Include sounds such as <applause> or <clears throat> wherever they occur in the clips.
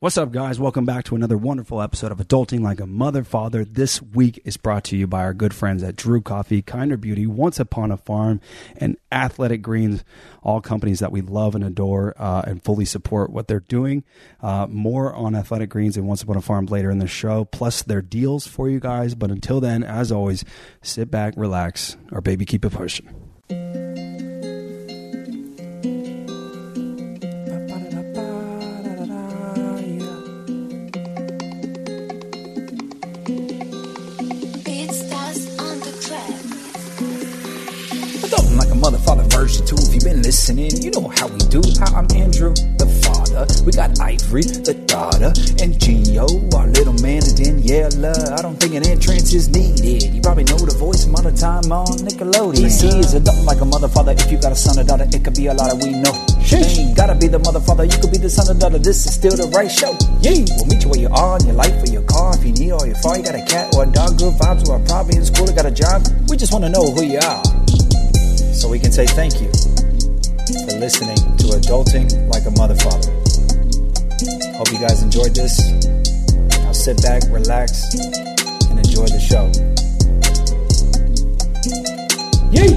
What's up, guys? Welcome back to another wonderful episode of Adulting Like a Mother Father. This week is brought to you by our good friends at Drew Coffee, Kinder Beauty, Once Upon a Farm, and Athletic Greens, all companies that we love and adore uh, and fully support what they're doing. Uh, more on Athletic Greens and Once Upon a Farm later in the show, plus their deals for you guys. But until then, as always, sit back, relax, or baby, keep it pushing. Listening, you know how we do. Hi, I'm Andrew, the father. We got Ivory, the daughter, and Gio, our little man, and Daniella. I don't think an entrance is needed. You probably know the voice from other time on Nickelodeon. This is adulting like a mother, father. If you got a son or daughter, it could be a lot of we know. It ain't gotta be the mother, father. You could be the son or daughter. This is still the right show. Yeah, we'll meet you where you are in your life or your car. If you need or you're far, you got a cat or a dog, good vibes, or probably in school or got a job. We just wanna know who you are so we can say thank you listening to Adulting Like a Mother Father. Hope you guys enjoyed this. Now sit back, relax, and enjoy the show. Yay!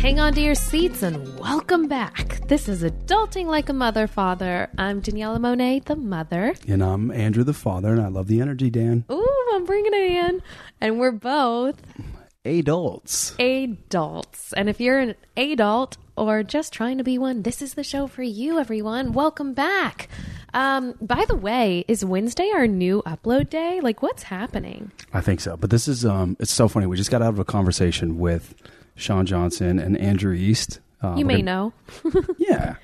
Hang on to your seats and welcome back. This is Adulting Like a Mother Father. I'm Daniella Monet, the mother. And I'm Andrew, the father, and I love the energy, Dan. Ooh, I'm bringing it in. And we're both Adults. adults. And if you're an adult or just trying to be one, this is the show for you, everyone. Welcome back. Um, by the way, is Wednesday our new upload day? Like, what's happening? I think so. But this is um it's so funny. We just got out of a conversation with Shawn Johnson and Andrew East. Uh, You may gonna- know. <laughs> Yeah.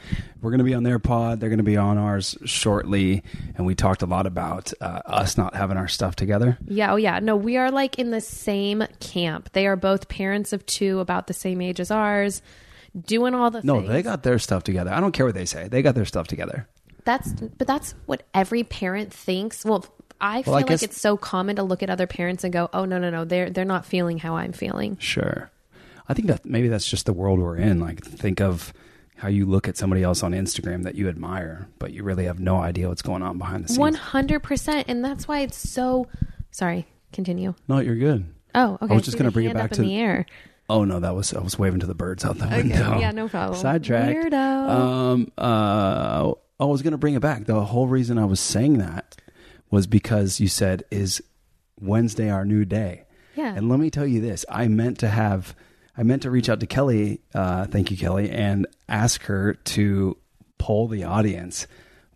We're going to be on their pod. They're going to be on ours shortly. And we talked a lot about uh, us not having our stuff together. Yeah, oh yeah. No, we are like in the same camp. They are both parents of two about the same age as ours, doing all the No, things. they got their stuff together. I don't care what they say. They got their stuff together. That's but that's what every parent thinks. Well, I feel I like guess- it's so common to look at other parents and go, "Oh no, no, no, they're they're not feeling how I'm feeling." Sure. I think that maybe that's just the world we're in. Like, think of how you look at somebody else on Instagram that you admire, but you really have no idea what's going on behind the scenes. One hundred percent, and that's why it's so. Sorry, continue. no, you're good. Oh, okay. I was just gonna bring it back to- the air. Oh no, that was I was waving to the birds out the window. yeah, no problem. Sidetracked. Weirdo. Um, uh, I was gonna bring it back. The whole reason I was saying that was because you said, "Is Wednesday our new day?" Yeah. And let me tell you this: I meant to have, I meant to reach out to Kelly. Uh, thank you, Kelly, and ask her to poll the audience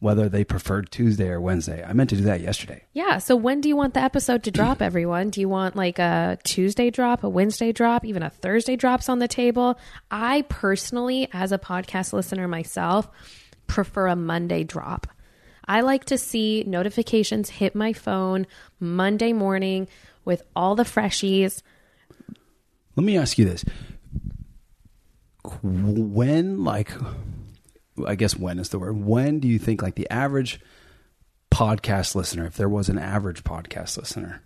whether they preferred Tuesday or Wednesday. I meant to do that yesterday. Yeah. So when do you want the episode to drop, <clears throat> everyone? Do you want like a Tuesday drop, a Wednesday drop, even a Thursday drops on the table? I personally, as a podcast listener myself, prefer a Monday drop. I like to see notifications hit my phone Monday morning with all the freshies. Let me ask you this: When, like, I guess when is the word? When do you think, like, the average podcast listener, if there was an average podcast listener,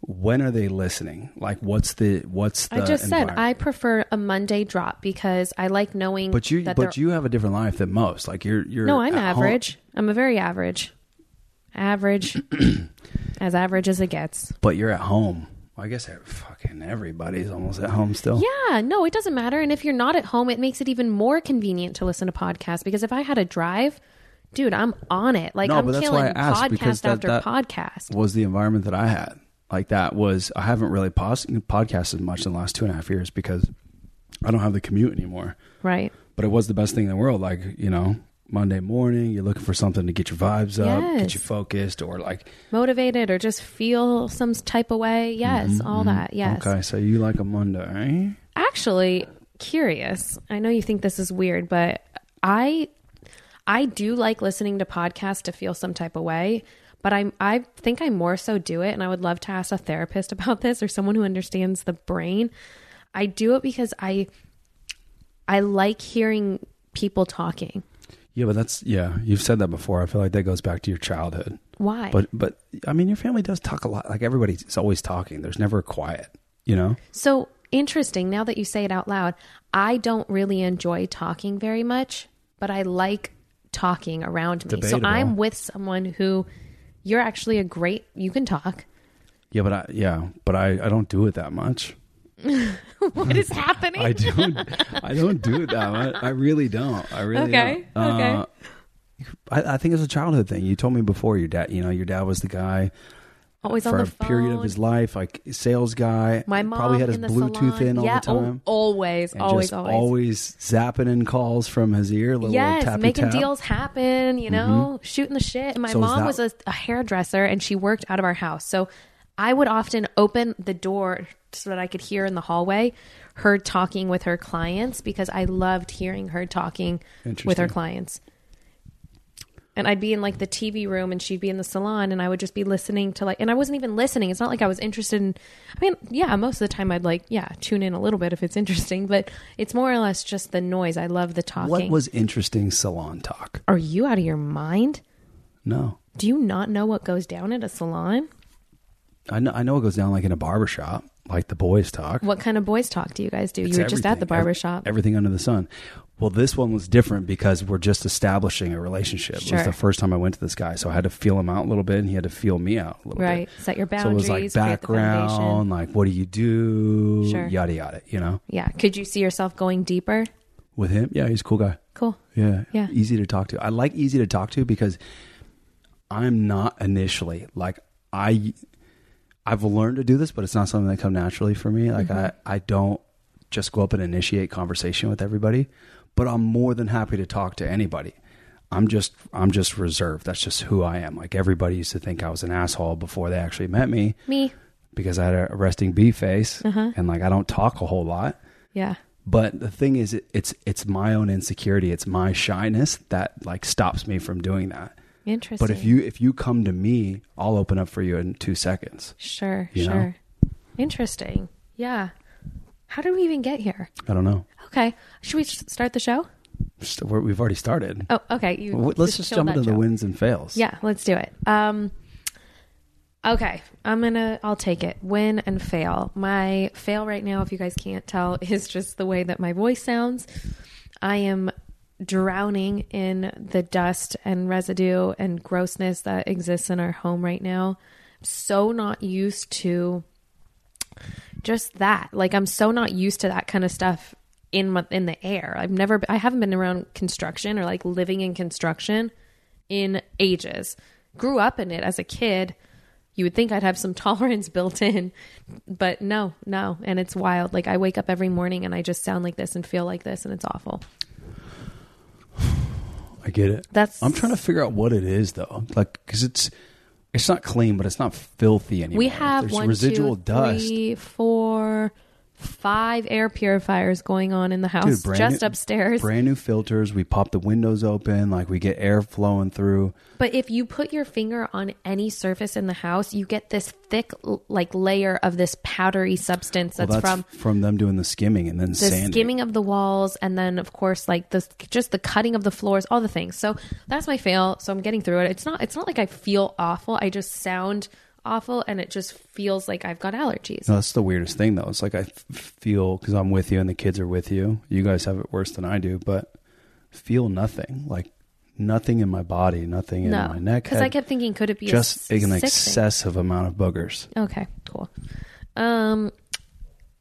when are they listening? Like, what's the what's the? I just said? I prefer a Monday drop because I like knowing. But you, but they're- you have a different life than most. Like, you're you're No, I'm at home- average. I'm a very average. Average. <clears throat> as average as it gets. but you're at home. Well, I guess fucking everybody's almost at home still. Yeah, no, it doesn't matter. And if you're not at home, it makes it even more convenient to listen to podcasts because if I had a drive, dude, I'm on it. Like No, I'm but that's killing why I asked, because podcast that- after that- podcast. was the environment that I had. Like that was I haven't really pos- podcasted much in the last two and a half years because I don't have the commute anymore. Right. But it was the best thing in the world. Like you know, Monday morning, you're looking for something to get your vibes up, Yes. get you focused, or like Motivated or just feel some type of way. Yes, all that. Yes. Mm-hmm, okay, so you like a Monday. actually curious i know you think this is weird but i i do like listening to podcasts to feel some type of way but i'm i think i more so do it and i would love to ask a therapist <laughs> about this or someone who understands the brain i do it because i i like hearing people talking Yeah, but that's yeah. You've said that before. I feel like that goes back to your childhood. why But but I mean, your family does talk a lot. Like everybody's always talking. There's never quiet. You know. So interesting. Now that you say it out loud, I don't really enjoy talking very much, but I like talking around me. Debatable. So I'm with someone who you're actually a great you can talk. Yeah, but I yeah, but I I don't do it that much. <laughs> what is happening? I don't I don't do it that much. I really don't. I really Okay, don't. okay. Uh, I, I think it's a childhood thing. You told me before your dad. You know, your dad was the guy Always for on a the phone. period of his life, like sales guy. My mom probably had his in Bluetooth salon. in all yeah, the oh, time. always, always, just always. zapping in calls from his ear. Little Yes, tappy making tap. Mm-hmm. deals happen, you know, shooting the shit. And my So mom that- was a, a hairdresser and she worked out of our house. So I would often open the door so that I could hear in the hallway her talking with her clients because I loved hearing her talking with her clients. And I'd be in like the TV room and she'd be in the salon and I would just be listening to like, and I wasn't even listening. It's not like I was interested in, I mean, yeah, most of the time I'd like, yeah, tune in a little bit if it's <laughs> interesting, but it's more or less just the noise. I love the talking. What was interesting salon talk? Are you out of your mind? No, Do you not know what goes down at a salon? I know. I know it goes down like in a barber shop, like the boys talk. What kind of boys talk do you guys do? It's you were just at the barber Ev- shop. Everything under the sun. Well, this one was different because we're just establishing a relationship. It Sure. was the first time I went to this guy, so I had to feel him out a little bit, and he had to feel me out a little Right. bit. Right, set your boundaries. So it was like background, like what do you do, Sure. yada yada. You know, Yeah. Could you see yourself going deeper? with him, yeah, he's a cool guy. Cool. Yeah, Yeah. easy to talk to. I like easy to talk to because I'm not initially like I. I've learned to do this, but it's not something that come naturally for me. Like Mm-hmm. I, I don't just go up and initiate conversation with everybody, but I'm more than happy to talk to anybody. I'm just, I'm just reserved. That's just who I am. Like everybody used to think I was an asshole before they actually met me Me. because I had a resting bee face Uh-huh. and like I don't talk a whole lot. Yeah. But the thing is, it, it's it's my own insecurity, it's my shyness that like stops me from doing that. Interesting. But if you if you come to me, I'll open up for you in two seconds. Sure. You know? sure. Interesting. Yeah. How did we even get here? I don't know. Okay. Should we start the show? We've already started. Oh, okay. You Let's just kill jump into the wins and fails. Yeah, let's do it. Um Okay, I'm gonna I'll take it. Win and fail. My fail right now, if you guys can't tell, <laughs> is just the way that my voice sounds. I am drowning in the dust and residue and grossness that exists in our home right now. So not used to just that. Like I'm so not used to that kind of stuff in my, in the air. I've never I haven't been around construction or like living in construction in ages. Grew up in it as a kid. You would think I'd have some <laughs> tolerance built in, but no, no. And it's wild. Like I wake up every morning and I just sound like this and feel like this and it's awful. I get it. That's I'm trying to figure out what it is though, like because it's it's not clean, but it's not filthy anymore. We have There's one, residual two, dust. three, four, five air purifiers going on in the house, Dude, just new- upstairs. Brand new filters. We pop the windows open, like we get air flowing through. But if you put your finger on any surface in the house, you get this thick, like layer of this powdery substance Well, that's, that's from from them doing the skimming and then the sanding. skimming of the walls, and then of course like the just the cutting of the floors, all the things. So that's my fail. So I'm getting through it. It's not it's not like I feel awful. I just sound awful, and it just feels like I've got allergies. No, that's the weirdest thing, though. It's like I f- feel because I'm with you and the kids are with you. You guys have it worse than I do, but feel nothing. Like nothing in my body, nothing in my neck. because I kept thinking, could it be just an sick thing? excessive amount of boogers. Okay, cool. Um,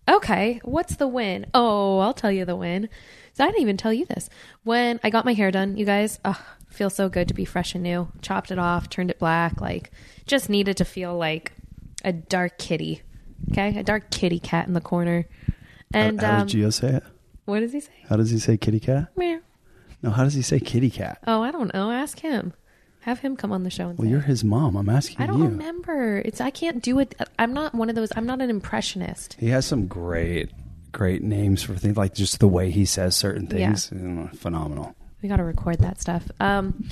okay, what's the win? Oh, I'll tell you the win. So I didn't even tell you this. When I got my hair done, you guys, oh, feels so good to be fresh and new. Chopped it off, turned it black, like just needed to feel like a dark kitty. Okay, a dark kitty cat in the corner. And how, how um, did Gio say it? what does he say? How does he say kitty cat? Meow. No, how does he say kitty cat? Oh, I don't know. Ask him. Have him come on the show and Well, say. you're his mom. I'm asking I don't you. remember. It's I can't do it. I'm not one of those. I'm not an impressionist. He has some great, great names for things like just the way he says certain Yeah. things. Mm, Phenomenal. We got to record that stuff. Um,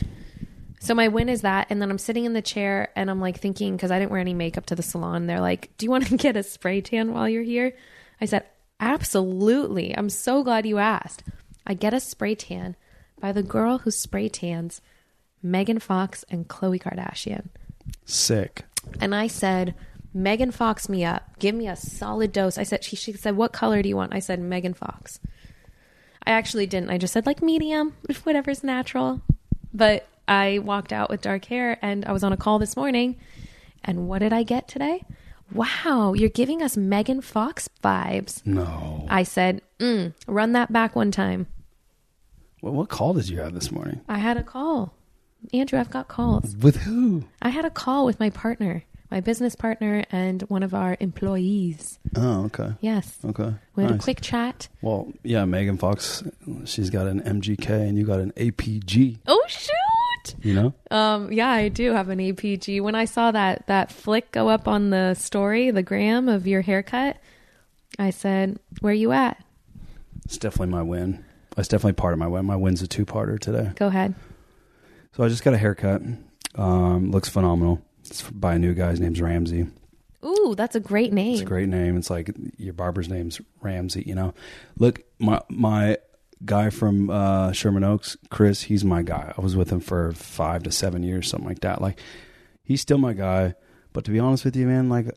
so my win is that, and then I'm sitting in the chair and I'm like thinking because I didn't wear any makeup to the salon. They're like, "Do you want to <laughs> get a spray tan while you're here?" I said, "Absolutely." I'm so glad you asked. I get a spray tan by the girl who spray tans Megan Fox and Khloe Kardashian. Sick. And I said, Megan Fox me up. Give me a solid dose. I said, she, she said, what color do you want? I said, Megan Fox. I actually didn't. I just said, like, medium, <laughs> whatever's natural. But I walked out with dark hair and I was on a call this morning. And what did I get today? Wow, you're giving us Megan Fox vibes. No. I said, mm, run that back one time. Well, what call did you have this morning? I had a call. Andrew, I've got calls. With who? I had a call with my partner, my business partner, and one of our employees. Oh, okay. Yes. Okay. We had a quick chat. Well, yeah, Megan Fox, she's got an MGK and you got an APG, Oh, shoot. you know? Um, yeah, I do have an APG. When I saw that that flick go up on the story, the gram of your haircut, I said, "Where are you at? It's definitely my win. That's definitely part of my win. My win's a two parter today. Go ahead." So I just got a haircut. Um, looks phenomenal. It's by a new guy. His name's Ramsey. Ooh, that's a great name. It's a great name. It's like your barber's name's Ramsey, you know. Look, my my guy from uh, Sherman Oaks, Chris, he's my guy. I was with him for five to seven years, something like that. Like he's still my guy. But to be honest with you, man, like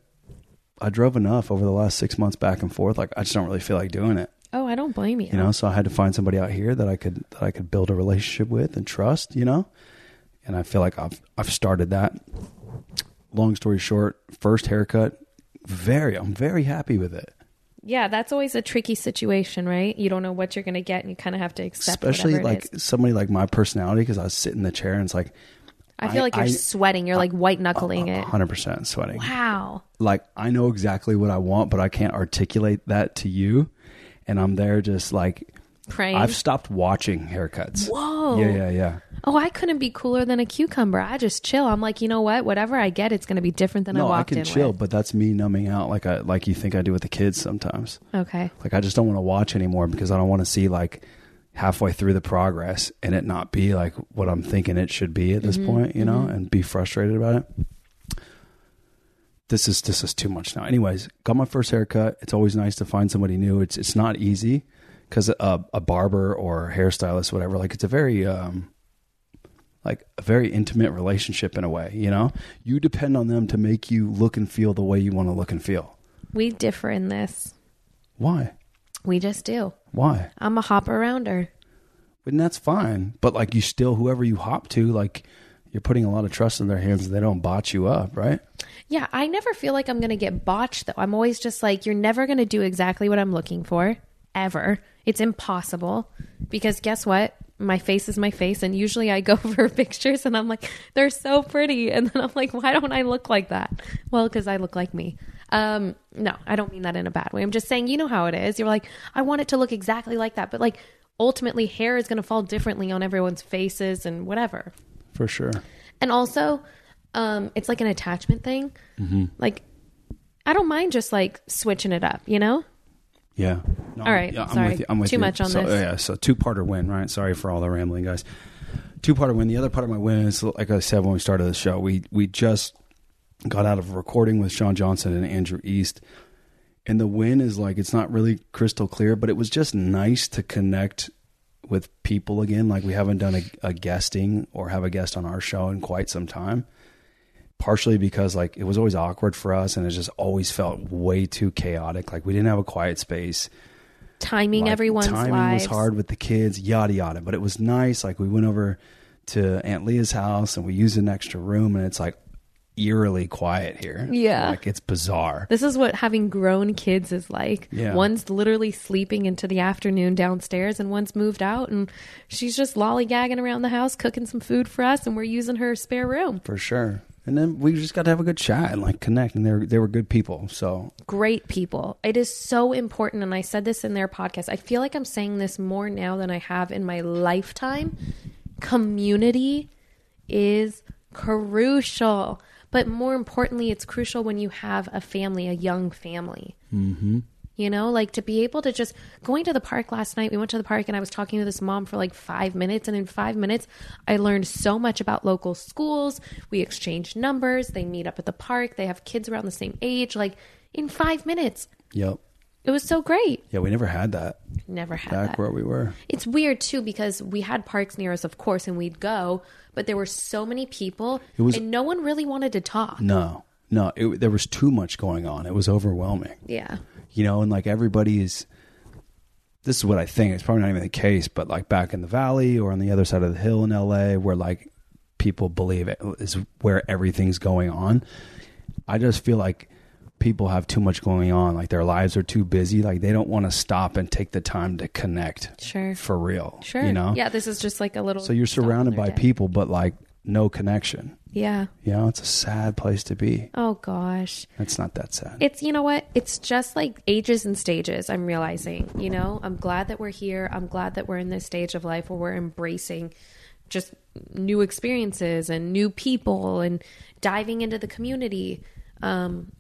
I drove enough over the last six months back and forth. Like I just don't really feel like doing it. Oh, I don't blame you. You know, so I had to find somebody out here that I could that I could build a relationship with and trust, you know? And I feel like I've I've started that. Long story short, first haircut, very I'm very happy with it. Yeah, that's always a tricky situation, right? You don't know what you're going to get, and you kind of have to accept. Especially like somebody like my personality because I sit in the chair and it's like I feel I- like you're I- sweating. You're like white knuckling it. 100% sweating. Wow. Like I know exactly what I want, but I can't articulate that to you. And I'm there just like Praying. I've stopped watching haircuts. Whoa. Yeah, yeah, yeah. Oh, I couldn't be cooler than a cucumber. I just chill. I'm like, you know what? Whatever I get, it's going to be different than I No, I walked can in chill, with. but that's me numbing out like I like you think I do with the kids sometimes. Okay. Like I just don't want to watch anymore because I don't want to see like halfway through the progress and it not be like what I'm thinking it should be at this Mm-hmm, point, you know, and be frustrated about it. This is this is too much now. Anyways, got my first haircut. It's always nice to find somebody new. It's it's not easy because a, a barber or hairstylist, whatever, like it's a very um like a very intimate relationship in a way. You know, you depend on them to make you look and feel the way you want to look and feel. We differ in this. Why? We just do. Why? I'm a hop arounder. and that's fine. But like you still, whoever you hop to, like you're putting a lot of trust in their hands. and They don't botch you up, right? Yeah, I never feel like I'm going to get botched though. I'm always just like, you're never going to do exactly what I'm looking for, ever. It's impossible because guess what? My face is my face, and usually I go <laughs> for pictures and I'm like, they're so pretty, and then I'm like, why don't I look like that? Well, because I look like me. Um, no, I don't mean that in a bad way. I'm just saying, you know how it is. You're like, I want it to look exactly like that, but like ultimately, hair is going to fall differently on everyone's faces and whatever. For sure. And also, um, it's like an attachment thing. Mm-hmm. Like, I don't mind just like switching it up, you know? Yeah. No, All right. I'm Sorry. with you. I'm with Too you. much on so, this. Oh, yeah. So two parter win, right? Sorry for all the rambling, guys. Two parter win. The other part of my win is, like I said when we started the show, we we just got out of a recording with Shawn Johnson and Andrew East. And the win is like it's not really crystal clear, but it was just nice to connect with people again. Like we haven't done a, a guesting or have a guest on our show in quite some time. Partially because like it was always awkward for us, and it just always felt way too chaotic. Like we didn't have a quiet space. Timing Like, everyone's timing lives. was hard with the kids, yada yada. But it was nice. Like we went over to Aunt Leah's house and we used an extra room, and it's like eerily quiet here. Yeah. like it's bizarre. This is what having grown kids is like. Yeah. One's literally sleeping into the afternoon downstairs, and one's moved out, and she's just lollygagging around the house, cooking some food for us, and we're using her spare room. for sure. And then we just got to have a good chat and like connect, and they were, they were good people. So great people. It is so important. And I said this in their podcast. I feel like I'm saying this more now than I have in my lifetime. Community is crucial. But more importantly, it's crucial when you have a family, a young family. Mm-hmm. You know, like to be able to just going to the park last night. We went to the park and I was talking to this mom for like five minutes. And in five minutes, I learned so much about local schools. We exchanged numbers. They meet up at the park. They have kids around the same age. Like in five minutes, yep, it was so great. yeah, we never had that Never had back that. where we were. It's weird too because we had parks near us, of course, and we'd go, but there were so many people It was- and no one really wanted to talk. No, no, it, there was too much going on. It was overwhelming. Yeah. you know, and like everybody is this is what I think. It's probably not even the case, but like back in the valley or on the other side of the hill in LA, where like people believe it is where everything's going on. I just feel like people have too much going on. Like their lives are too busy. Like they don't want to stop and take the time to connect Sure. for real. Sure. You know? Yeah, this is just like a little. So you're surrounded by day. people, but like no connection. Yeah. You know, it's a sad place to be. Oh gosh. It's not that sad. It's you know what? It's just like ages and stages. I'm realizing. You know, I'm glad that we're here. I'm glad that we're in this stage of life where we're embracing just new experiences and new people and diving into the community. Um,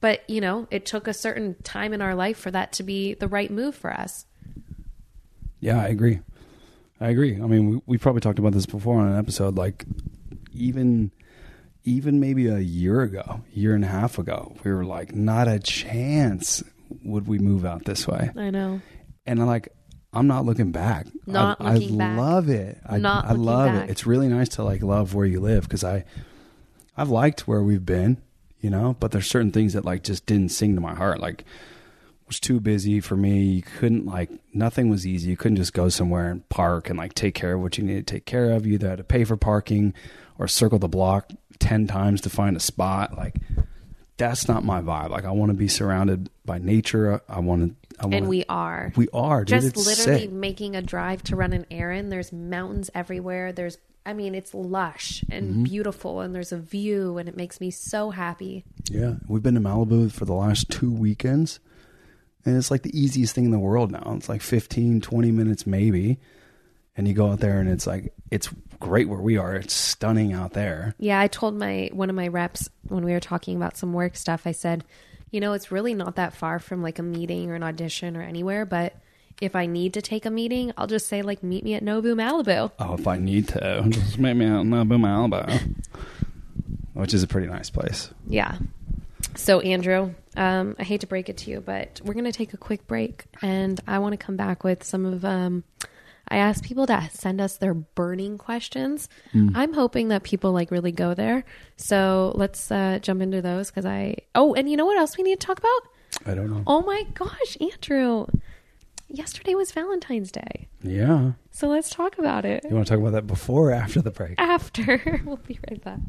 but you know, it took a certain time in our life for that to be the right move for us. Yeah, I agree. I agree. I mean, we, we probably talked about this before on an episode. Like, even even maybe a year ago, year and a half ago, we were like, not a chance would we move out this way. I know. And I'm like, I'm not looking back. Not I, looking I back. love it. I, Not I love back. it. It's really nice to like love where you live because I, I've liked where we've been, you know. But there's certain things that like just didn't sing to my heart. Like, it was too busy for me. You couldn't like nothing was easy. You couldn't just go somewhere and park and like take care of what you needed to take care of. You either had to pay for parking or circle the block ten times to find a spot. Like, that's not my vibe. Like, I want to be surrounded by nature. I want to. I want And we are. we are dude. just literally sick. making a drive to run an errand. There's mountains everywhere. There's, I mean, it's lush and Mm-hmm. beautiful, and there's a view, and it makes me so happy. Yeah, we've been to Malibu for the last two weekends, and it's like the easiest thing in the world now. It's like 15, 20 minutes maybe, and you go out there and it's like it's great where we are. It's stunning out there. Yeah, I told my one of my reps when we were talking about some work stuff. I said, you know, it's really not that far from like a meeting or an audition or anywhere, but if I need to take a meeting, I'll just say like meet me at Nobu Malibu. Oh, if I need to, <laughs> just meet me at in Malibu, Malibu, which is a pretty nice place. Yeah. So, Andrew, um, I hate to break it to you, but we're going to take a quick break, and I want to come back with some of. Um, I ask people to send us their burning questions. I'm hoping that people like really go there. So let's uh, jump into those because I. Oh, and you know what else we need to talk about? I don't know. Oh my gosh, Andrew! Yesterday was Valentine's Day, Yeah, so let's talk about it you want to talk about that before or after the break? after. <laughs> we'll be right back.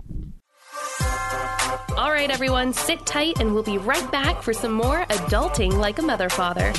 All right, everyone, sit tight and we'll be right back for some more adulting like a mother father.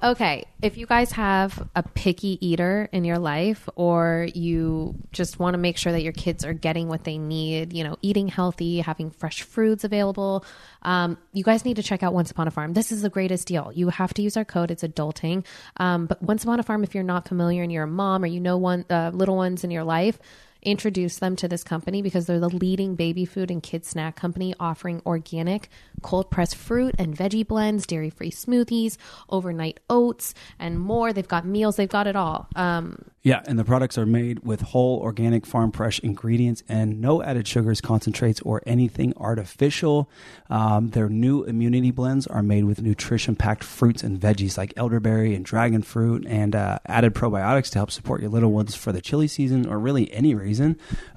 Okay, if you guys have a picky eater in your life or you just want to make sure that your kids are getting what they need, you know, eating healthy, having fresh fruits available, um, you guys need to check out Once Upon a Farm. This is the greatest deal. You have to use our code, it's adulting. Um, but Once Upon a Farm, if you're not familiar and you're a mom or you know one uh, little ones in your life, introduce them to this company because they're the leading baby food and kid snack company offering organic cold pressed fruit and veggie blends dairy free smoothies overnight oats and more they've got meals they've got it all um, Yeah, and the products are made with whole, organic, farm fresh ingredients and no added sugars, concentrates, or anything artificial. Um, their new immunity blends are made with nutrition packed fruits and veggies like elderberry and dragon fruit and uh, added probiotics to help support your little ones for the chilly season or really any reason.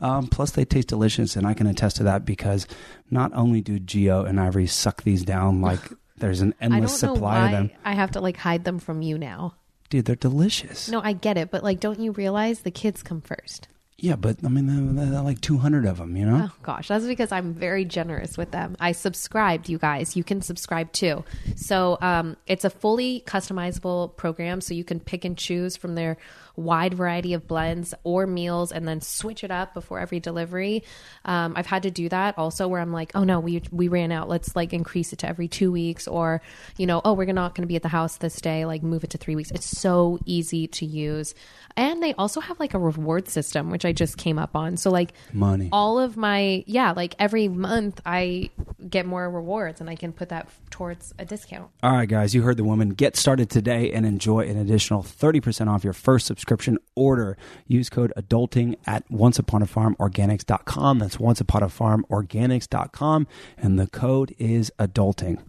Um, plus, they taste delicious, and I can attest to that because not only do Gio and Ivory suck these down like there's an endless supply of them. i have to like hide them from you now Dude, they're delicious. no i get it but like don't you realize the kids come first Yeah, but I mean, there are like 200 of them, you know? Oh gosh, that's because I'm very generous with them. I subscribed, you guys. You can subscribe too. So um, it's a fully customizable program, so you can pick and choose from their wide variety of blends or meals, and then switch it up before every delivery. Um, I've had to do that also, where I'm like, oh no, we we ran out. Let's like increase it to every two weeks, or you know, oh we're not going to be at the house this day. Like move it to three weeks. It's so easy to use. And they also have like a reward system, which I just came up on. So like Money. all of my yeah like every month i get more rewards and i can put that towards a discount All right, guys, you heard the woman. Get started today and enjoy an additional 30% off your first subscription order. Use code adulting at onceuponafarmorganics.com. That's onceuponafarmorganics.com. And the code is adulting.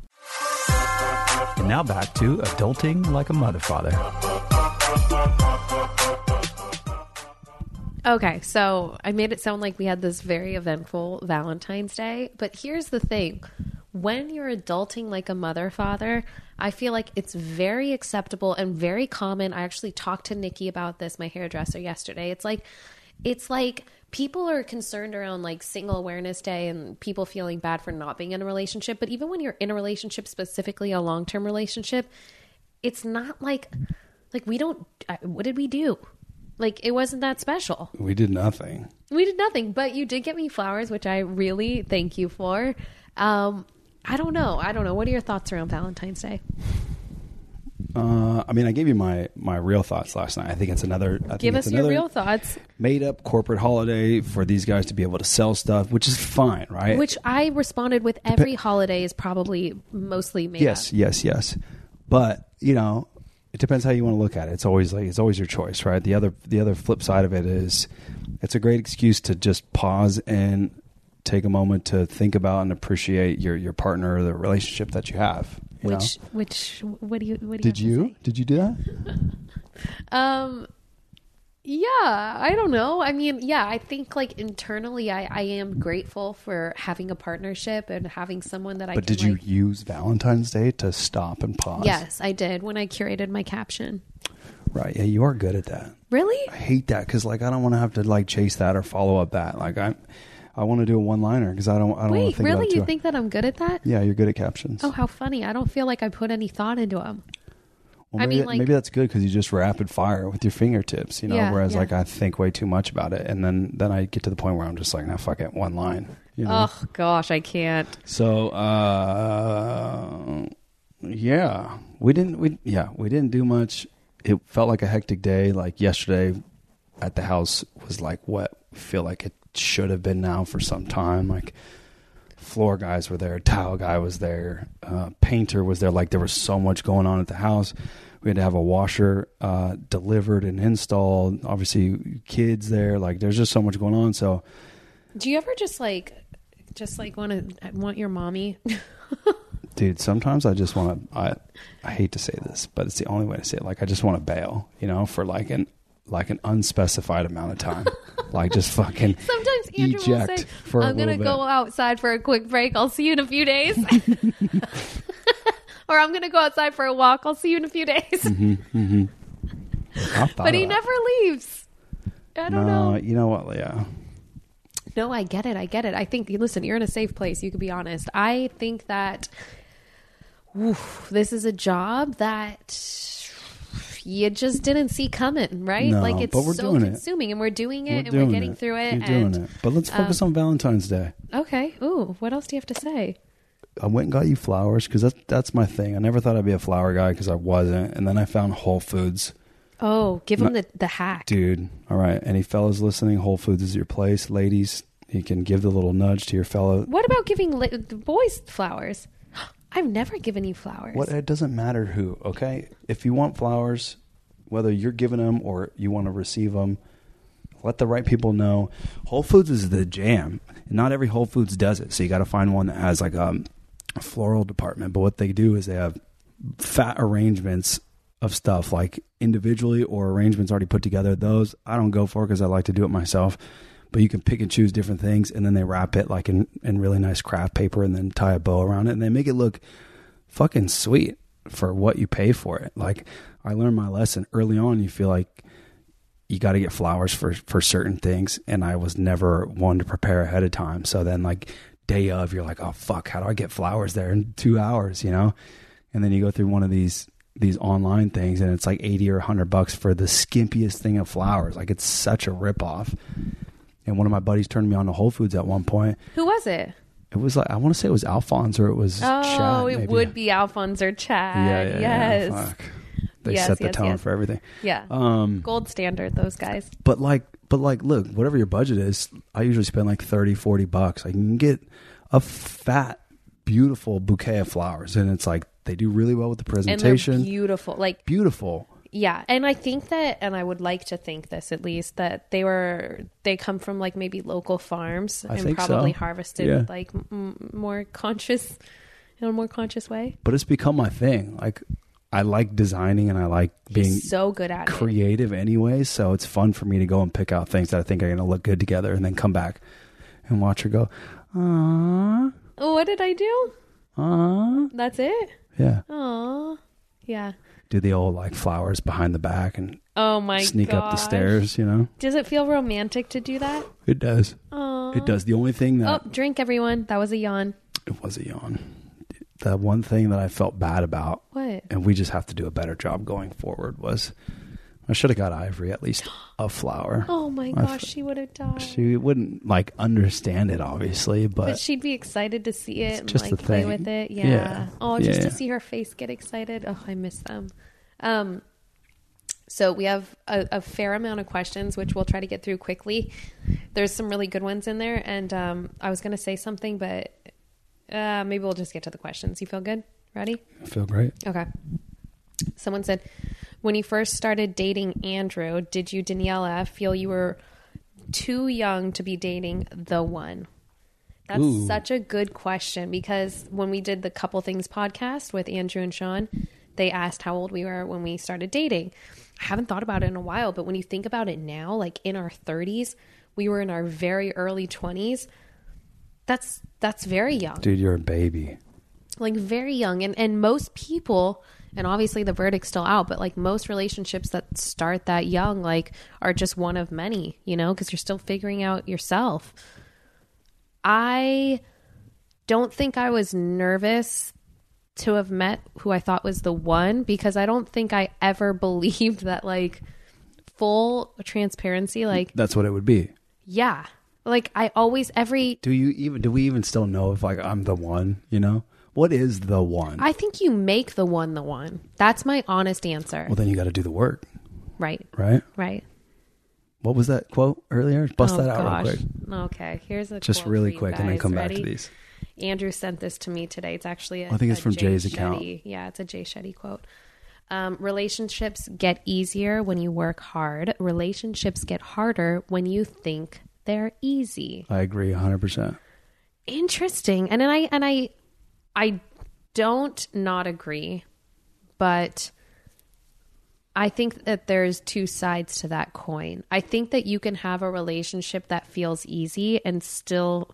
And now back to adulting like a mother father. okay so i made it sound like we had this very eventful valentine's day but here's the thing when you're adulting like a mother father, I feel like it's very acceptable and very common. I actually talked to Nikki about this, my hairdresser, yesterday. It's like, it's like people are concerned around like single awareness day and people feeling bad for not being in a relationship. But even when you're in a relationship, specifically a long term relationship, it's not like, like we don't, what did we do? Like it wasn't that special. We did nothing. We did nothing, but you did get me flowers, which I really thank you for. Um, I don't know. I don't know. What are your thoughts around Valentine's Day? Uh, I mean, I gave you my my real thoughts last night. I think it's another. I think Give us your real thoughts, Made up corporate holiday for these guys to be able to sell stuff, which is fine, right? which I responded with every holiday is probably mostly made yes, up. Yes, yes, yes. But you know, it depends how you want to look at it. It's always like it's always your choice, right? The other the other flip side of it is, it's a great excuse to just pause and take a moment to think about and appreciate your your partner or the relationship that you have. you know? Which, which, what do you, what do you did to you did you do that? <laughs> Um, yeah, I don't know. I mean, yeah, I think like internally, I, I am grateful for having a partnership and having someone that I. But can, did you like- use Valentine's Day to stop and pause? Yes, I did when I curated my caption. Right. Yeah, you are good at that. Really? I hate that because like I don't want to have to like chase that or follow up that. Like I, I want to do a one liner because I don't. I don't want to Wait, think about really? it You think that I'm good at that? Yeah, you're good at captions. Oh, how funny! I don't feel like I put any thought into them. Well, I mean, that- like- maybe that's good because you just rapid fire with your fingertips, you know. Yeah, whereas yeah. like I think way too much about it, and then then I get to the point where I'm just like, nah, fuck it, one line. You know. Oh gosh, I can't. So uh, yeah, we didn't. We yeah, we didn't do much. It felt like a hectic day. Like yesterday at the house was like what feel like it should have been now for some time. Like floor guys were there, tile guy was there, uh, painter was there. Like there was so much going on at the house. We had to have a washer uh, delivered and installed. Obviously, kids there. Like there's just so much going on. So Do you ever just like, just like want to want your mommy? <laughs> dude sometimes i just want to i i hate to say this but it's the only way to say it like i just want to bail you know for like an like an unspecified amount of time <laughs> like just fucking Sometimes Andrew will say, for "I'm gonna go bit." outside for a quick break. I'll see you in a few days." <laughs> <laughs> or I'm gonna go outside for a walk. I'll see you in a few days. Mm-hmm. Thought but he that. never leaves. I don't no know. you know what Leah? No, I get it. I get it. I think, listen, you're in a safe place. You can be honest. I think that oof, this is a job that you just didn't see coming, right? No, like it's but we're so doing it. consuming, and we're doing it, we're and doing we're getting it. through it. You're and doing it but let's focus um, on valentine's day okay, ooh, what else do you have to say? i went and got you flowers because that's that's my thing i never thought i'd be a flower guy because i wasn't and then i found whole foods Oh, give him the the hack. Dude, all right. Any fellas listening, Whole Foods is your place. Ladies, you can give the little nudge to your fellow. What about giving li- boys flowers? I've never given you flowers. What it doesn't matter who, okay? If you want flowers, whether you're giving them or you want to receive them, let the right people know. Whole Foods is the jam. Not every Whole Foods does it, so you got to find one that has like um, a floral department. But what they do is they have fat arrangements of stuff like individually or arrangements already put together. Those I don't go for because I like to do it myself. But you can pick and choose different things, and then they wrap it like in, in really nice craft paper, and then tie a bow around it, and they make it look fucking sweet for what you pay for it. Like I learned my lesson early on. You feel like you got to get flowers for for certain things, and I was never one to prepare ahead of time. So then, like day of, you're like, oh fuck, how do I get flowers there in two hours? You know, and then you go through one of these these online things, and it's like eighty or hundred bucks for the skimpiest thing of flowers. Like it's such a rip off. And one of my buddies turned me on to Whole Foods at one point. Who was it? It was like I want to say it was Alphonse or it was Oh, Chad, it would be Alphonse or Chad. yeah, yeah, yes. yeah, fuck. They Yes, set the yes, tone for everything. Yeah. Um, Gold standard, those guys. but like, but like, look, whatever your budget is, I usually spend like 30, 40 bucks. I can get a fat, beautiful bouquet of flowers, and it's like they do really well with the And presentation. beautiful. Like, beautiful. Yeah. And I think that, and I would like to think this at least, that they were, they come from like maybe local farms I and probably so. harvested Yeah. with like m- more conscious, in a more conscious way. But it's become my thing. Like, I like designing and I like being He's so good at it. creative anyway. So it's fun for me to go and pick out things that I think are going to look good together, and then come back and watch her go. Aww. What did I do? Uh, That's it? yeah. Aw. Yeah. Do the old like flowers behind the back and Oh my sneak up the stairs, you know? Does it feel romantic to do that? It does. Aw. It does. The only thing that Oh, drink everyone. That was a yawn. it was a yawn. The one thing that I felt bad about, What? and we just have to do a better job going forward, was I should have got Ivory at least a flower. <gasps> Oh my I gosh, f- she would have died. She wouldn't like understand it, obviously, but, but she'd be excited to see it and just like play with it. Yeah. Yeah. Oh, just Yeah. to see her face get excited. Oh, I miss them. Um, so we have a, a fair amount of questions, which we'll try to get through quickly. There's some really good ones in there, and um, I was going to say something, but uh, maybe we'll just get to the questions. You feel good? Ready? I feel great. Okay. Someone said, when you first started dating Andrew, did you, Daniella, feel you were too young to be dating the one? That's Ooh. such a good question because when we did the Couple Things podcast with Andrew and Shawn, they asked how old we were when we started dating. I haven't thought about it in a while, but when you think about it now, like in our 30s, we were in our very early 20s. That's that's very young Dude, you're a baby. like very young and and most people and obviously the verdict's still out but like most relationships that start that young like are just one of many you know because you're still figuring out yourself i don't think i was nervous to have met who i thought was the one because i don't think i ever <laughs> believed that like full transparency like That's what it would be. yeah like i always every Do you even do we even still know if like I'm the one, you know? What is the one? i think you make the one the one that's my honest answer well then you got to do the work, right right? Right. What was that quote earlier? Bust Oh, that out gosh. real quick. Okay, here's a Just really quick and then guys. come back to these. Andrew sent this to me today. It's actually a, I think it's from Jay Jay's account. Shetty. Yeah, it's a Jay Shetty quote. Um, relationships get easier when you work hard. Relationships get harder when you think they're easy. I agree 100%. Interesting. And then I and I I don't not agree, but I think that there's two sides to that coin. I think that you can have a relationship that feels easy and still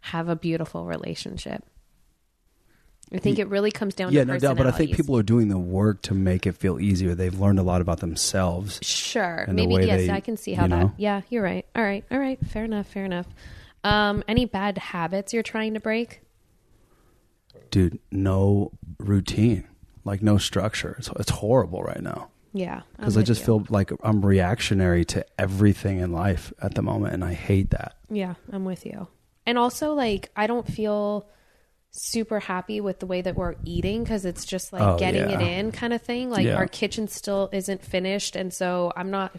have a beautiful relationship. I think it really comes down to. Yeah, to no doubt. But I think people are doing the work to make it feel easier. They've learned a lot about themselves. Sure. Maybe yes, they- I can see how that. know? Yeah, you're right. All right. All right. Fair enough. Fair enough. Um, any bad habits you're trying to break? Dude, no routine, like no structure. It's, it's horrible right now Yeah. Because I just you. feel like I'm reactionary to everything in life at the moment, and I hate that. Yeah, I'm with you. And also, like, I don't feel super happy with the way that we're eating because it's just like Oh, getting it in kind of thing. Like, Yeah. our kitchen still isn't finished, and so I'm not,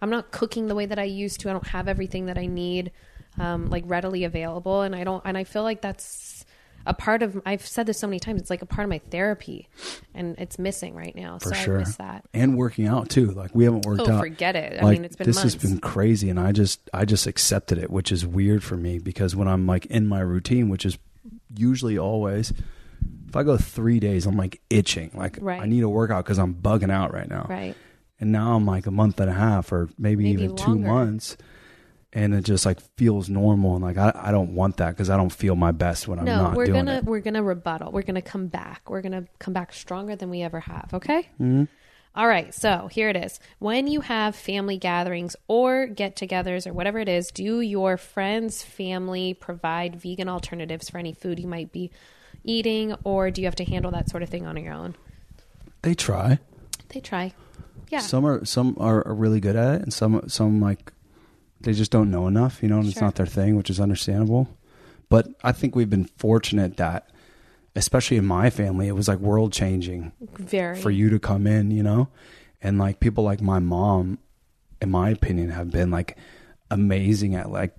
I'm not cooking the way that I used to. I don't have everything that I need, um, like readily available, and I don't, and I feel like that's a part of. I've said this so many times. It's like a part of my therapy, and it's missing right now. For so sure. I miss that. And working out too. Like we haven't worked Oh, out. forget it. I Like, mean, it's been this months. has been crazy, and I just I just accepted it, which is weird for me because when I'm like in my routine, which is usually always, if I go three days, I'm like itching, like Right. I need a workout because I'm bugging out right now. Right. And now I'm like a month and a half, or maybe, Maybe even two months, and it just like feels normal, and like I I don't want that because I don't feel my best when I'm not we're doing gonna it. we're gonna rebuttal. We're gonna come back. We're gonna come back stronger than we ever have. Okay. Mm-hmm. All right. So here it is. When you have family gatherings or get-togethers or whatever it is, do your friends, family provide vegan alternatives for any food you might be eating, or do you have to handle that sort of thing on your own? They try. They try. Yeah. Some are some are, are really good at it, and some some like they just don't know enough, you know, and it's not their thing, which is understandable. But I think we've been fortunate that, especially in my family, it was like world changing Very. for you to come in, you know, and like people like my mom, in my opinion, have been like amazing at like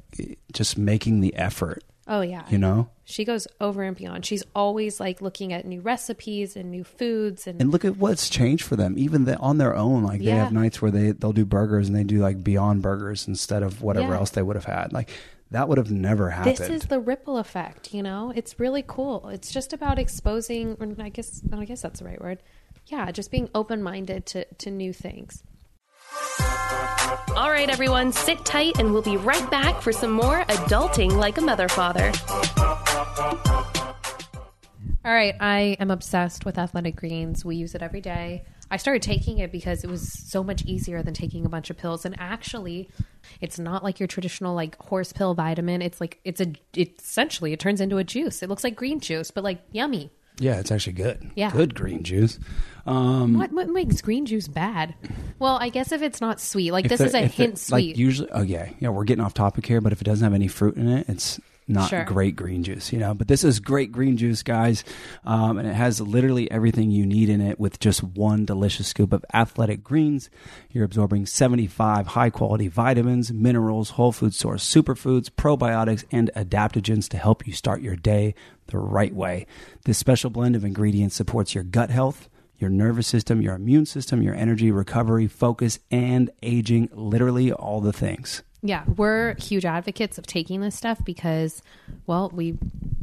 just making the effort, Oh yeah. you know. She goes over and beyond. She's always like looking at new recipes and new foods and, And look at what's changed for them. Even the, on their own, like they have nights where they they'll do burgers and they do like Beyond Burgers instead of whatever Yeah. else they would have had. Like that would have never happened. this is the ripple effect you know it's really cool it's just about exposing or i guess i guess that's the right word yeah just being open-minded to, to new things All right, everyone, sit tight and we'll be right back for some more adulting like a mother father. All right, I am obsessed with Athletic Greens. We use it every day. I started taking it because it was so much easier than taking a bunch of pills. And actually, it's not like your traditional like horse pill vitamin. It's like it's a it essentially it turns into a juice. It looks like green juice, but like yummy. Yeah, it's actually good. Yeah. Good green juice. Um, What what makes green juice bad? Well, I guess if it's not sweet, like this is a hint sweet. Like usually, oh yeah, yeah, we're getting off topic here, but if it doesn't have any fruit in it, it's not Sure. great green juice, you know. But this is great green juice, guys, um, and it has literally everything you need in it with just one delicious scoop of athletic greens. You're absorbing 75 high quality vitamins, minerals, whole food source superfoods, probiotics, and adaptogens to help you start your day the right way. This special blend of ingredients supports your gut health your nervous system, your immune system, your energy, recovery, focus, and aging literally all the things. Yeah, we're huge advocates of taking this stuff because, well, we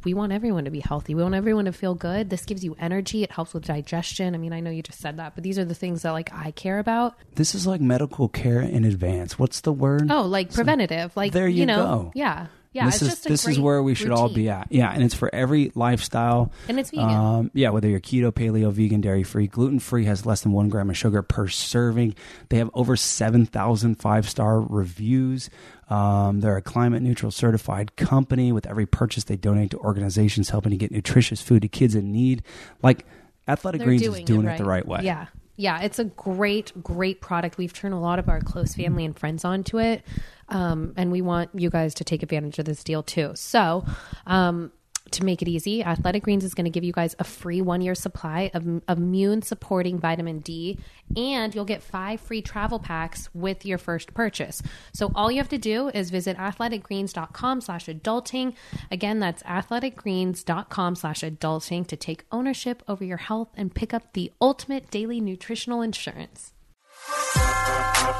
we want everyone to be healthy. We want everyone to feel good. This gives you energy. It helps with digestion. I mean, I know you just said that, but these are the things that like I care about. This is like medical care in advance. What's the word? Oh, like preventative. Like there you know, go. Yeah, yeah. this is this is where we should all be at. Yeah, and it's for every lifestyle. And it's vegan. Um, yeah, whether you're keto, paleo, vegan, dairy free, gluten free, has less than one gram of sugar per serving. They have over 7,000 five star reviews. Um, they're a climate neutral certified company. With every purchase, they donate to organizations helping to get nutritious food to kids in need. Like Athletic They're Greens is doing it, the right way. Yeah. Yeah, it's a great, great product. We've turned a lot of our close family and friends onto it. Um, and we want you guys to take advantage of this deal too. So, um, to make it easy, Athletic Greens is going to give you guys a free one year supply of immune supporting vitamin D, and you'll get five free travel packs with your first purchase. So all you have to do is visit athleticgreens.com slash adulting. Again, that's athleticgreens.com slash adulting to take ownership over your health and pick up the ultimate daily nutritional insurance.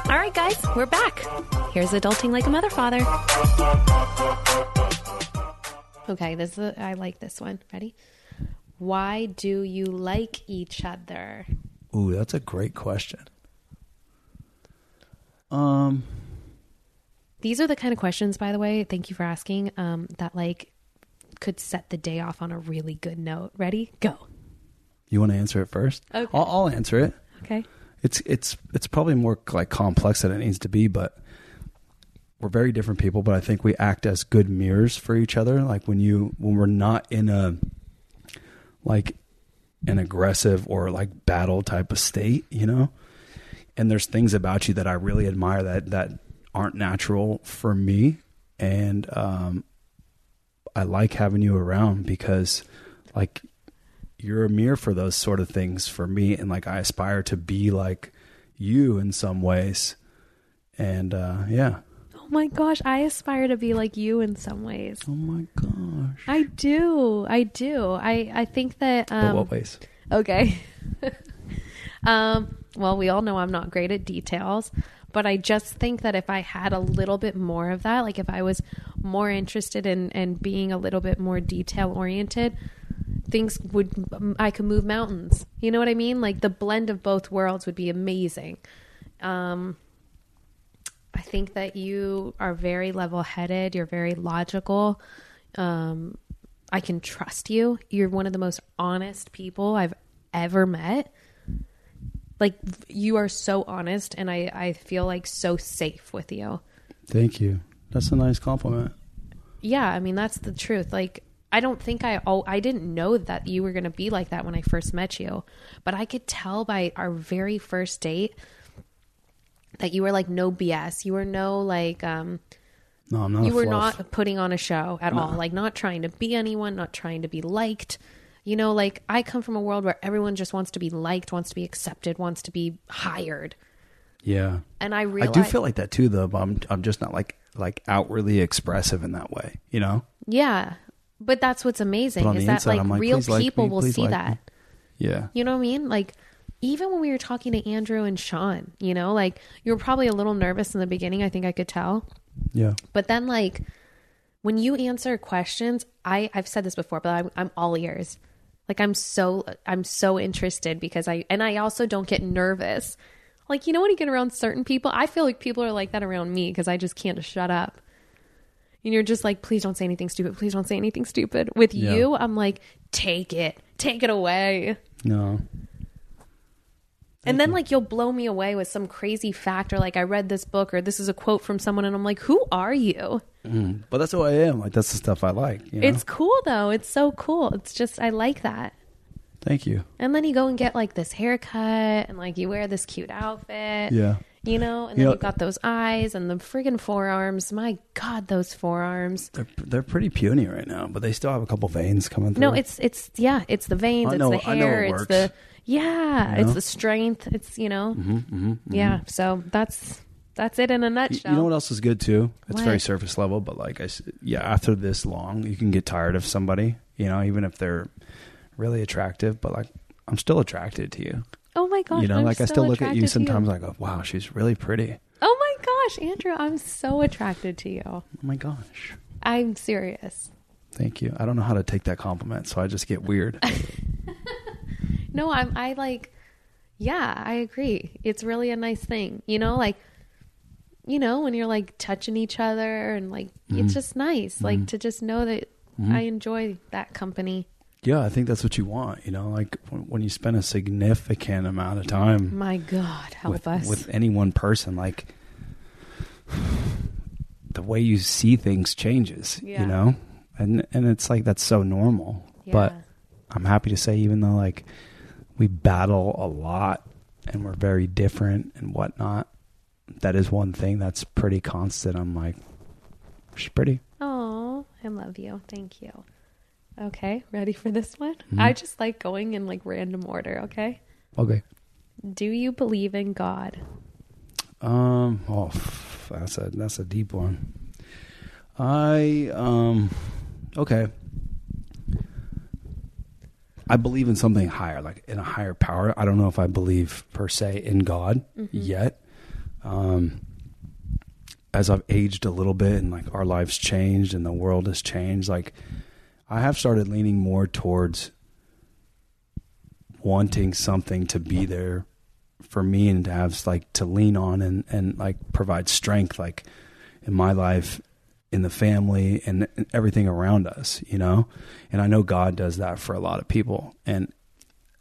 All right, guys, we're back. Here's Adulting Like a Mother Father. Okay, this is a, I like this one. Ready? Why do you like each other? Ooh, that's a great question. Um, These are the kind of questions, by the way, thank you for asking, um, that like could set the day off on a really good note. Ready? Go. you want to answer it first? Okay. I'll, I'll answer it. Okay. It's it's it's probably more like complex than it needs to be, but we're very different people. But I think we act as good mirrors for each other. Like when you when we're not in a like an aggressive or like battle type of state, you know. And there's things about you that I really admire that that aren't natural for me, and um, I like having you around because like you're a mirror for those sort of things for me and like I aspire to be like you in some ways. And uh yeah. Oh my gosh, I aspire to be like you in some ways. Oh my gosh. I do. I do. I I think that but um what ways? Okay. <laughs> um, well, we all know I'm not great at details, but I just think that if I had a little bit more of that, like if I was more interested in in being a little bit more detail oriented, things would I could move mountains. You know what I mean? Like the blend of both worlds would be amazing. Um I think that you are very level-headed, you're very logical. Um I can trust you. You're one of the most honest people I've ever met. Like you are so honest and I I feel like so safe with you. Thank you. That's a nice compliment. Yeah, I mean that's the truth. Like I don't think I oh I didn't know that you were going to be like that when I first met you, but I could tell by our very first date that you were like no BS. You were no like um No, I'm not. you were fluff. not putting on a show at all like not trying to be anyone not trying to be liked you know like i come from a world where everyone just wants to be liked wants to be accepted wants to be hired Yeah. and i I do feel like that too though, but I'm I'm just not like like outwardly expressive in that way, you know? yeah but that's what's amazing is that inside, like, like, real "Please like people me, will see like that me." Yeah. you know what i mean like even when we were talking to andrew and Shawn you know like you were probably a little nervous in the beginning i think i could tell Yeah. But then, like, when you answer questions, I I've said this before, but I'm I'm all ears. Like I'm so I'm so interested because I and I also don't get nervous. Like you know when you get around certain people, I feel like people are like that around me because I just can't shut up. And you're just like, please don't say anything stupid. Please don't say anything stupid. With Yeah. you, I'm like, take it, take it away. No. And then mm-hmm. like you'll blow me away with some crazy fact or like I read this book or this is a quote from someone and I'm like, who are you? Mm-hmm. But that's who I am. Like that's the stuff I like. You know? It's cool though. It's so cool. It's just I like that. Thank you. And then you go and get like this haircut and like you wear this cute outfit. Yeah. You know, and You then know- you've got those eyes and the friggin' forearms. My God, those forearms. They're they're pretty puny right now, but they still have a couple veins coming through. No, it's it's yeah, it's the veins, I it's know- the know it hair, it's the yeah, You it's know? the strength. It's you know, mm-hmm, yeah. So that's that's it in a nutshell. you know what else is good too? It's What? very surface level, but like I, yeah, after this long, you can get tired of somebody. You know, even if they're really attractive, but like I'm still attracted to you. Oh my gosh! you know, I'm like I still look at you sometimes. I go, wow, she's really pretty. Oh my gosh, Andrew, I'm so attracted to you. Oh my gosh. I'm serious. Thank you. I don't know how to take that compliment, so I just get weird. <laughs> No, I'm I like yeah, I agree. It's really a nice thing. You know, like you know, when you're like touching each other and like Mm-hmm. it's just nice like to just know that I enjoy that company. yeah, I think that's what you want. You know, like when, when you spend a significant amount of time My god, help with, us. with any one person, like <sighs> the way you see things changes. Yeah. You know, and and it's like that's so normal. But I'm happy to say, even though like we battle a lot and we're very different and whatnot, that is one thing that's pretty constant. I'm like, she's pretty. Oh, I love you. Thank you. Okay, ready for this one? Mm-hmm. I just like going in like random order, okay? Okay. Do you believe in God? Um. Oh, that's a that's a deep one. I um. Okay. I believe in something higher, like in a higher power. I don't know if I believe per se in God yet. Um. As I've aged a little bit and like our lives changed and the world has changed, like I have started leaning more towards wanting something to be there for me and to have like to lean on and and like provide strength like in my life in the family and, everything around us you know? And i know god does that for a lot of people. And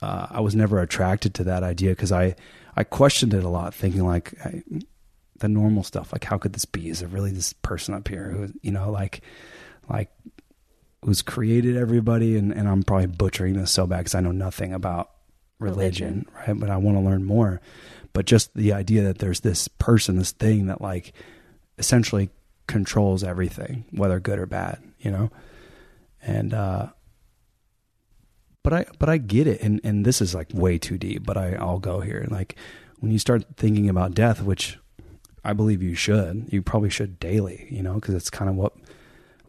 uh, i was never attracted to that idea because i i questioned it a lot thinking like I, the normal stuff like how could this be? Is it really this person up here who you know like like who's created everybody? And, and i'm probably butchering this so bad because i know nothing about religion, right? But i want to learn more. But just the idea that there's this person this thing that like essentially controls everything whether good or bad you know? And uh but i but i get it and and this is like way too deep but i i'll go here. Like when you start thinking about death which i believe you should you probably should daily you know because it's kind of what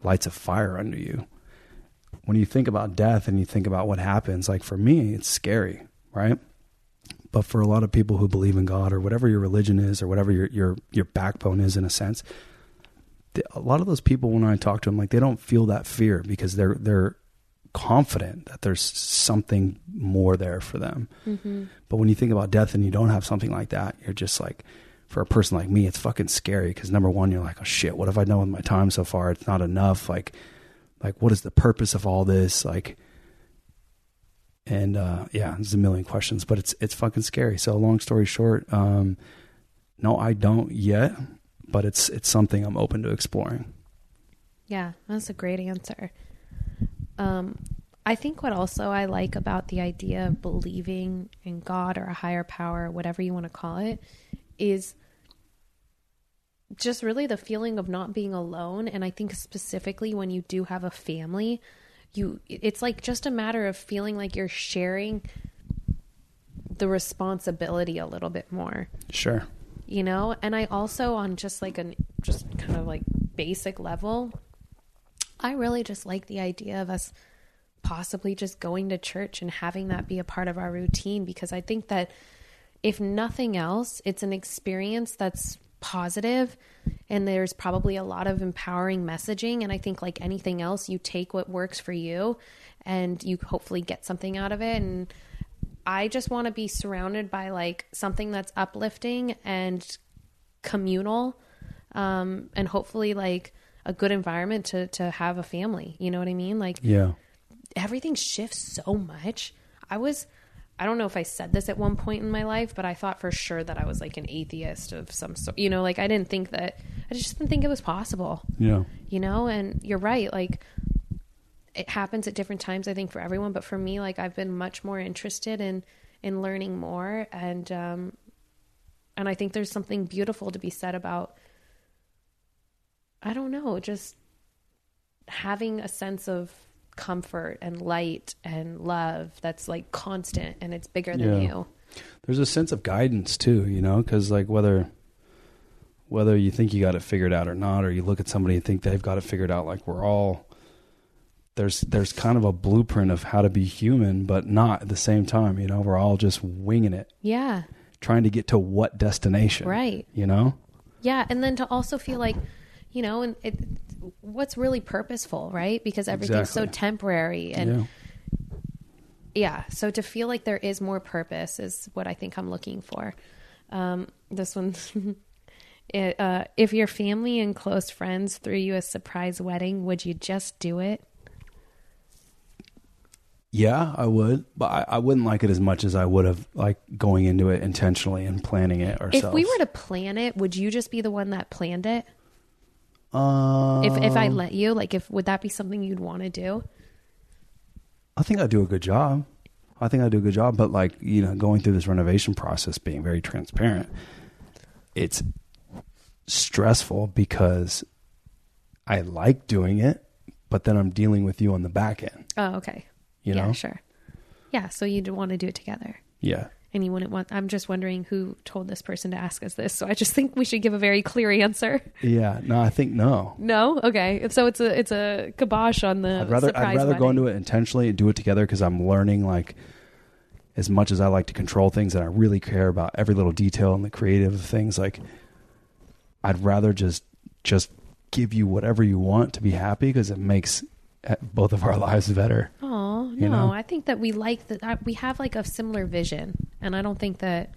lights a fire under you. When you think about death and you think about what happens like for me it's scary right? But for a lot of people who believe in god or whatever your religion is or whatever your your your backbone is in a sense the, a lot of those people when i talk to them like they don't feel that fear because they're they're confident that there's something more there for them. But when you think about death and you don't have something like that you're just like for a person like me it's fucking scary because number one you're like oh shit what have i done with my time so far it's not enough? Like like what is the purpose of all this? Like and uh yeah there's a million questions but it's it's fucking scary. So long story short um no i don't yet but it's it's something i'm open to exploring Yeah, that's a great answer. Um, I think what also I like about the idea of believing in God or a higher power, whatever you want to call it, is just really the feeling of not being alone. And I think specifically when you do have a family, you it's like just a matter of feeling like you're sharing the responsibility a little bit more sure you know? And i also on just like an just kind of like basic level i really just like the idea of us possibly just going to church and having that be a part of our routine because i think that if nothing else it's an experience that's positive and there's probably a lot of empowering messaging. And i think like anything else you take what works for you and you hopefully get something out of it. And I just want to be surrounded by like something that's uplifting and communal, um, and hopefully like a good environment to to have a family. You know what I mean? Like Yeah. everything shifts so much. I was I don't know if I said this at one point in my life, but I thought for sure that I was like an atheist of some sort. You know, like I didn't think that I just didn't think it was possible. Yeah. You know, and you're right, like it happens at different times I think for everyone, but for me like I've been much more interested in in learning more and um and I think there's something beautiful to be said about I don't know, just having a sense of comfort and light and love that's like constant and it's bigger than Yeah. you. There's a sense of guidance too, you know, because like whether whether you think you got it figured out or not, or you look at somebody and think they've got it figured out, like we're all there's there's kind of a blueprint of how to be human, but not at the same time. You know, we're all just winging it, Yeah. trying to get to what destination, Right. You know, Yeah, and then to also feel like, you know, and it, what's really purposeful, right? Because everything's so temporary, and yeah, yeah. So to feel like there is more purpose is what I think I'm looking for. Um, this one, <laughs> it, uh, if your family and close friends threw you a surprise wedding, would you just do it? Yeah, I would, but I, I wouldn't like it as much as I would have like going into it intentionally and planning it ourselves. If we were to plan it, would you just be the one that planned it? uh, If if I let you, like, if would that be something you'd want to do? I think I'd do a good job. I think I'd do a good job, but like, you know, going through this renovation process, being very transparent, it's stressful because I like doing it, but then I'm dealing with you on the back end, Oh, okay. You yeah, know? sure. Yeah, so you'd want to do it together. Yeah. and you wouldn't want i'm just wondering who told this person to ask us this so i just <laughs> think we should give a very clear answer Yeah. No, I think no. no okay so it's a it's a kibosh on the I'd rather I'd rather go into it intentionally and do it together because I'm learning like as much as I like to control things and I really care about every little detail and the creative things like I'd rather just just give you whatever you want to be happy because it makes uh, both of our <laughs> lives better. oh no you know? i think that we like that that we have like a similar vision and i don't think that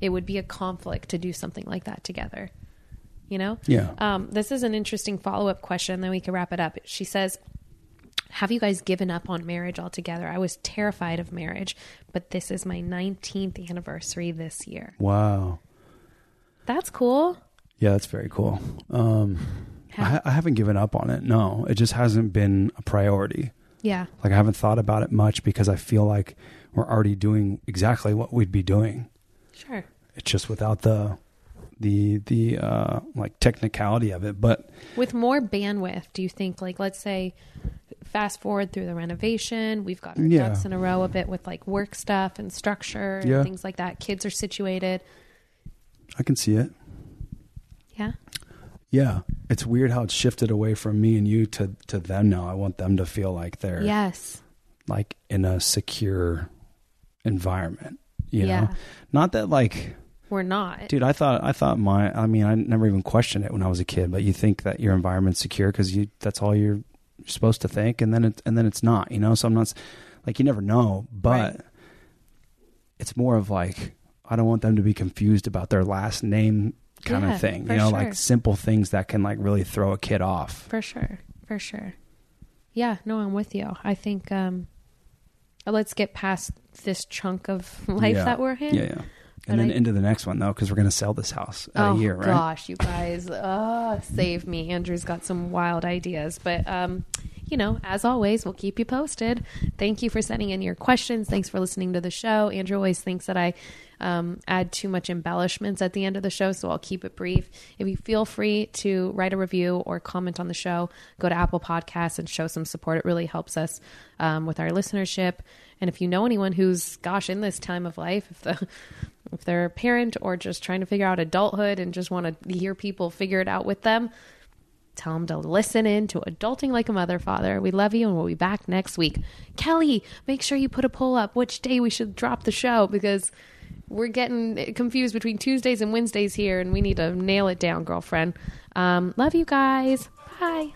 it would be a conflict to do something like that together you know Yeah. um, this is an interesting follow-up question then we can wrap it up she says have you guys given up on marriage altogether i was terrified of marriage but this is my 19th anniversary this year Wow. that's cool Yeah, that's very cool. Um, I, I haven't given up on it. No, it just hasn't been a priority. Yeah. Like I haven't thought about it much because I feel like we're already doing exactly what we'd be doing. Sure. It's just without the the the uh like technicality of it. But With more bandwidth, do you think like let's say fast forward through the renovation, we've got our Yeah. ducks in a row a bit with like work stuff and structure and Yeah. things like that. Kids are situated. I can see it. Yeah. It's weird how it's shifted away from me and you to to them now. I want them to feel like they're Yes. like in a secure environment. You Yeah. know? Not that like We're not. Dude, I thought I thought my I mean I never even questioned it when I was a kid, but you think that your environment's secure because you that's all you're supposed to think, and then it and then it's not, you know. So I'm not like you never know, but Right. it's more of like I don't want them to be confused about their last name kind Yeah, of thing, you know, sure. like simple things that can like really throw a kid off. For sure. For sure. Yeah, no, I'm with you. I think um let's get past this chunk of <laughs> life Yeah. that we're in. Yeah, yeah. But And then I- into the next one though, because we're gonna sell this house in oh a year, right? gosh, you guys, oh, save me. Andrew's got some wild ideas, but um, you know, as always, we'll keep you posted. Thank you for sending in your questions. Thanks for listening to the show. Andrew always thinks that I um, add too much embellishments at the end of the show, so I'll keep it brief. If you feel free to write a review or comment on the show, go to Apple Podcasts and show some support. It really helps us um, with our listenership. And if you know anyone who's, gosh, in this time of life, if the <laughs> if they're a parent or just trying to figure out adulthood and just want to hear people figure it out with them, tell them to listen in to Adulting Like a Mother Father. We love you and we'll be back next week. Kelly, make sure you put a poll up which day we should drop the show because we're getting confused between Tuesdays and Wednesdays here and we need to nail it down, girlfriend. Um, love you guys. Bye.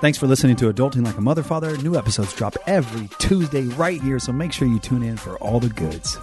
Thanks for listening to Adulting Like a Mother Father. New episodes drop every Tuesday right here, so make sure you tune in for all the goods.